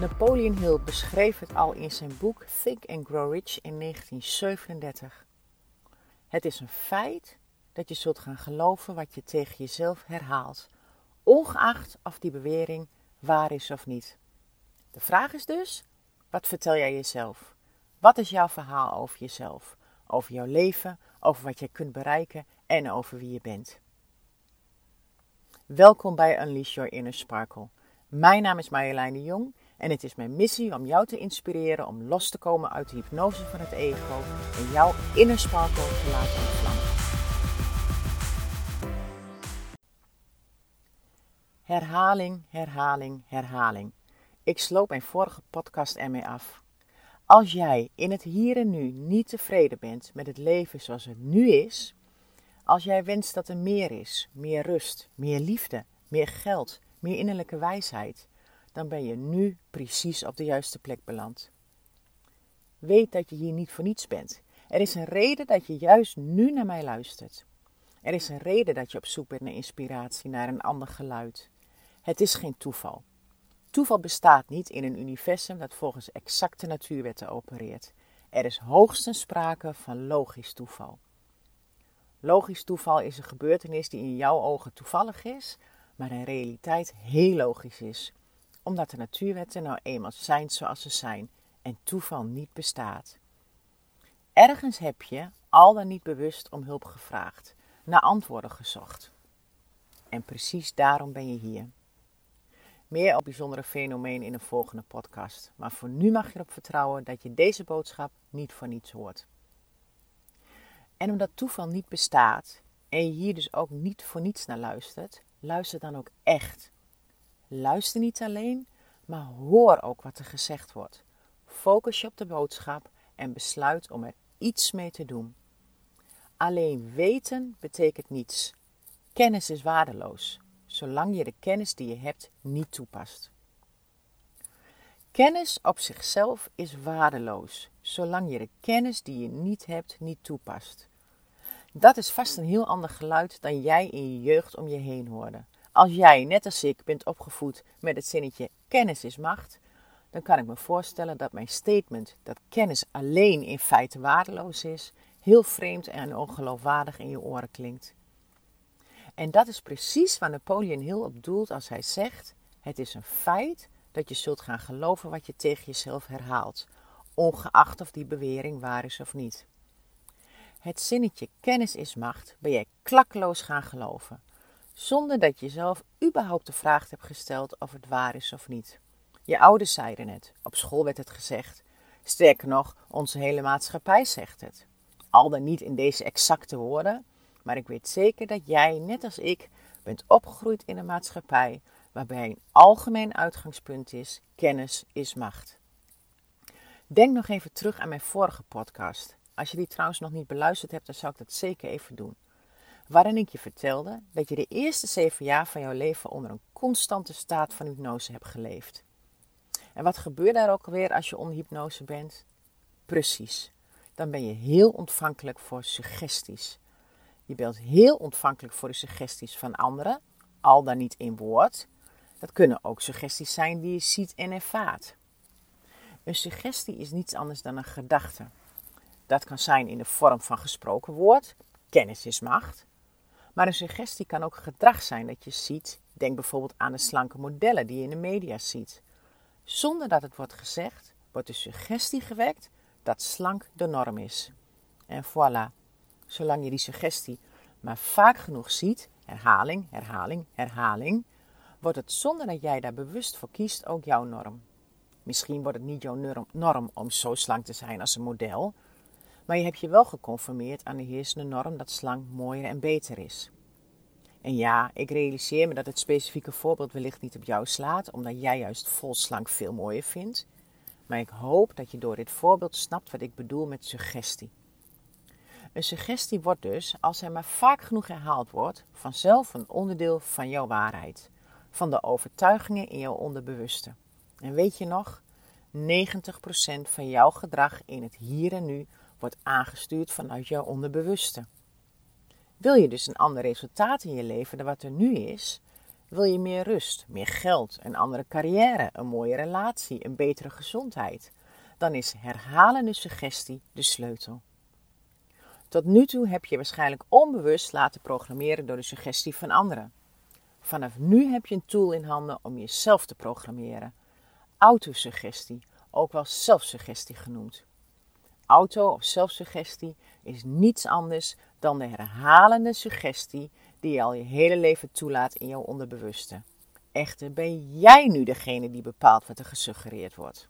Napoleon Hill beschreef het al in zijn boek Think and Grow Rich in 1937. Het is een feit dat je zult gaan geloven wat je tegen jezelf herhaalt, ongeacht of die bewering waar is of niet. De vraag is dus: wat vertel jij jezelf? Wat is jouw verhaal over jezelf, over jouw leven, over wat je kunt bereiken en over wie je bent? Welkom bij Unleash Your Inner Sparkle. Mijn naam is Marjolein de Jong en het is mijn missie om jou te inspireren om los te komen uit de hypnose van het ego en jouw inner sparkle te laten ontvlammen. Herhaling, herhaling, herhaling. Ik sloop mijn vorige podcast ermee af. Als jij in het hier en nu niet tevreden bent met het leven zoals het nu is, als jij wenst dat er meer is, meer rust, meer liefde, meer geld, meer innerlijke wijsheid, dan ben je nu precies op de juiste plek beland. Weet dat je hier niet voor niets bent. Er is een reden dat je juist nu naar mij luistert. Er is een reden dat je op zoek bent naar inspiratie, naar een ander geluid. Het is geen toeval. Toeval bestaat niet in een universum dat volgens exacte natuurwetten opereert. Er is hoogstens sprake van logisch toeval. Logisch toeval is een gebeurtenis die in jouw ogen toevallig is, maar in realiteit heel logisch is, omdat de natuurwetten nou eenmaal zijn zoals ze zijn en toeval niet bestaat. Ergens heb je, al dan niet bewust, om hulp gevraagd, naar antwoorden gezocht. En precies daarom ben je hier. Meer op bijzondere fenomeen in een volgende podcast. Maar voor nu mag je erop vertrouwen dat je deze boodschap niet voor niets hoort. En omdat toeval niet bestaat en je hier dus ook niet voor niets naar luistert, luister dan ook echt. Luister niet alleen, maar hoor ook wat er gezegd wordt. Focus je op de boodschap en besluit om er iets mee te doen. Alleen weten betekent niets. Kennis is waardeloos zolang je de kennis die je hebt niet toepast. Kennis op zichzelf is waardeloos, zolang je de kennis die je niet hebt niet toepast. Dat is vast een heel ander geluid dan jij in je jeugd om je heen hoorde. Als jij, net als ik, bent opgevoed met het zinnetje kennis is macht, dan kan ik me voorstellen dat mijn statement dat kennis alleen in feite waardeloos is, heel vreemd en ongeloofwaardig in je oren klinkt. En dat is precies waar Napoleon Hill op doelt als hij zegt: Het is een feit dat je zult gaan geloven wat je tegen jezelf herhaalt, ongeacht of die bewering waar is of niet. Het zinnetje kennis is macht ben jij klakkeloos gaan geloven, zonder dat je zelf überhaupt de vraag hebt gesteld of het waar is of niet. Je ouders zeiden het, op school werd het gezegd. Sterker nog, onze hele maatschappij zegt het. Al dan niet in deze exacte woorden, maar ik weet zeker dat jij, net als ik, bent opgegroeid in een maatschappij waarbij een algemeen uitgangspunt is: kennis is macht. Denk nog even terug aan mijn vorige podcast. Als je die trouwens nog niet beluisterd hebt, dan zou ik dat zeker even doen. Waarin ik je vertelde dat je de eerste zeven jaar van jouw leven onder een constante staat van hypnose hebt geleefd. En wat gebeurt daar ook alweer als je onder hypnose bent? Precies. Dan ben je heel ontvankelijk voor suggesties. Je bent heel ontvankelijk voor de suggesties van anderen, al dan niet in woord. Dat kunnen ook suggesties zijn die je ziet en ervaart. Een suggestie is niets anders dan een gedachte. Dat kan zijn in de vorm van gesproken woord, kennis is macht. Maar een suggestie kan ook gedrag zijn dat je ziet. Denk bijvoorbeeld aan de slanke modellen die je in de media ziet. Zonder dat het wordt gezegd, wordt de suggestie gewekt dat slank de norm is. En voilà, zolang je die suggestie maar vaak genoeg ziet, herhaling, herhaling, herhaling, wordt het zonder dat jij daar bewust voor kiest ook jouw norm. Misschien wordt het niet jouw norm om zo slank te zijn als een model, maar je hebt je wel geconformeerd aan de heersende norm dat slank mooier en beter is. En ja, ik realiseer me dat het specifieke voorbeeld wellicht niet op jou slaat, omdat jij juist vol slank veel mooier vindt. Maar ik hoop dat je door dit voorbeeld snapt wat ik bedoel met suggestie. Een suggestie wordt dus, als hij maar vaak genoeg herhaald wordt, vanzelf een onderdeel van jouw waarheid, van de overtuigingen in jouw onderbewuste. En weet je nog, 90% van jouw gedrag in het hier en nu wordt aangestuurd vanuit jouw onderbewuste. Wil je dus een ander resultaat in je leven dan wat er nu is, Wil je meer rust, meer geld, een andere carrière, een mooie relatie, een betere gezondheid? Dan is herhalende suggestie de sleutel. Tot nu toe heb je waarschijnlijk onbewust laten programmeren door de suggestie van anderen. Vanaf nu heb je een tool in handen om jezelf te programmeren. Autosuggestie, ook wel zelfsuggestie genoemd. Auto- of zelfsuggestie is niets anders dan de herhalende suggestie die je al je hele leven toelaat in jouw onderbewuste. Echter ben jij nu degene die bepaalt wat er gesuggereerd wordt.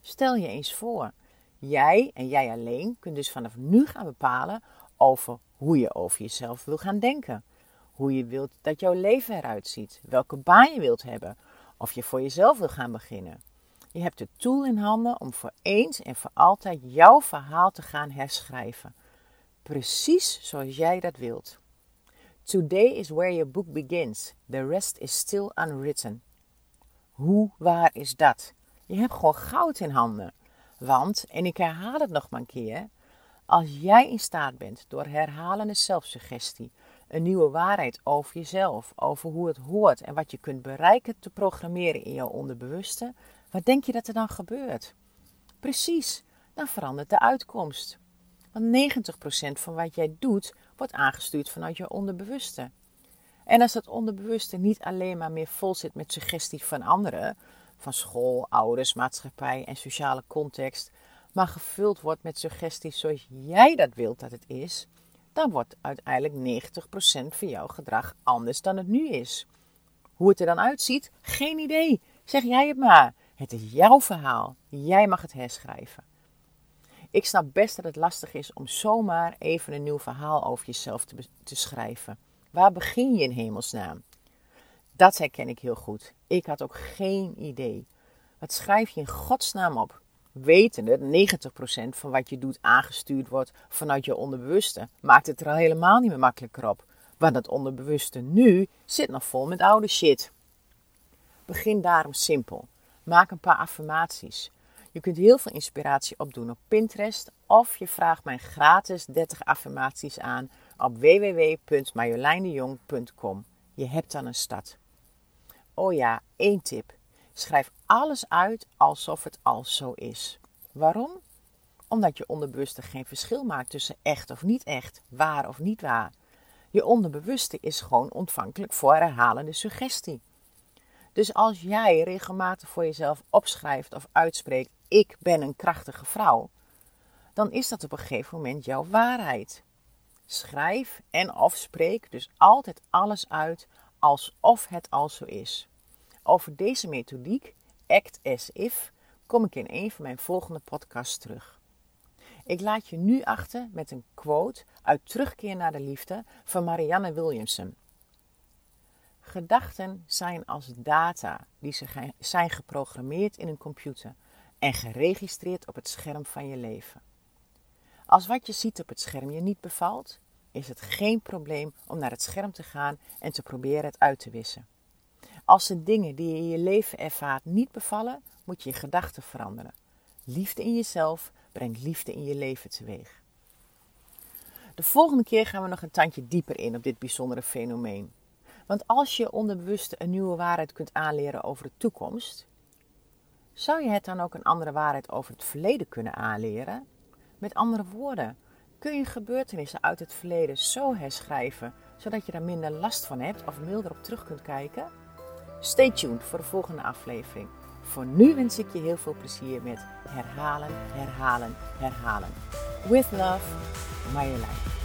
Stel je eens voor, jij en jij alleen kunt dus vanaf nu gaan bepalen over hoe je over jezelf wil gaan denken. Hoe je wilt dat jouw leven eruit ziet, welke baan je wilt hebben, of je voor jezelf wil gaan beginnen. Je hebt de tool in handen om voor eens en voor altijd jouw verhaal te gaan herschrijven. Precies zoals jij dat wilt. Today is where your book begins. The rest is still unwritten. Hoe waar is dat? Je hebt gewoon goud in handen. Want, en ik herhaal het nog maar een keer, als jij in staat bent door herhalende zelfsuggestie een nieuwe waarheid over jezelf, over hoe het hoort en wat je kunt bereiken te programmeren in jouw onderbewuste, wat denk je dat er dan gebeurt? Precies, dan verandert de uitkomst. Want 90% van wat jij doet, wordt aangestuurd vanuit je onderbewuste. En als dat onderbewuste niet alleen maar meer vol zit met suggesties van anderen, van school, ouders, maatschappij en sociale context, maar gevuld wordt met suggesties zoals jij dat wilt dat het is, dan wordt uiteindelijk 90% van jouw gedrag anders dan het nu is. Hoe het er dan uitziet, geen idee. Zeg jij het maar. Het is jouw verhaal. Jij mag het herschrijven. Ik snap best dat het lastig is om zomaar even een nieuw verhaal over jezelf te, te schrijven. Waar begin je in hemelsnaam? Dat herken ik heel goed. Ik had ook geen idee. Wat schrijf je in godsnaam op? Wetende dat 90% van wat je doet aangestuurd wordt vanuit je onderbewuste, maakt het er al helemaal niet meer makkelijker op. Want dat onderbewuste nu zit nog vol met oude shit. Begin daarom simpel. Maak een paar affirmaties. Je kunt heel veel inspiratie opdoen op Pinterest of je vraagt mijn gratis 30 affirmaties aan op www.marjoleindejong.com. Je hebt dan een start. Oh ja, één tip. Schrijf alles uit alsof het al zo is. Waarom? Omdat je onderbewuste geen verschil maakt tussen echt of niet echt, waar of niet waar. Je onderbewuste is gewoon ontvankelijk voor herhalende suggestie. Dus als jij regelmatig voor jezelf opschrijft of uitspreekt: Ik ben een krachtige vrouw, dan is dat op een gegeven moment jouw waarheid. Schrijf en of spreek dus altijd alles uit alsof het al zo is. Over deze methodiek, Act as If, kom ik in een van mijn volgende podcasts terug. Ik laat je nu achter met een quote uit Terugkeer naar de Liefde van Marianne Williamson. Gedachten zijn als data die zijn geprogrammeerd in een computer en geregistreerd op het scherm van je leven. Als wat je ziet op het scherm je niet bevalt, is het geen probleem om naar het scherm te gaan en te proberen het uit te wissen. Als de dingen die je in je leven ervaart niet bevallen, moet je je gedachten veranderen. Liefde in jezelf brengt liefde in je leven teweeg. De volgende keer gaan we nog een tandje dieper in op dit bijzondere fenomeen. Want als je onderbewust een nieuwe waarheid kunt aanleren over de toekomst, zou je het dan ook een andere waarheid over het verleden kunnen aanleren? Met andere woorden, kun je gebeurtenissen uit het verleden zo herschrijven zodat je daar minder last van hebt of milder op terug kunt kijken? Stay tuned voor de volgende aflevering. Voor nu wens ik je heel veel plezier met herhalen, herhalen, herhalen. With love, Marjolein.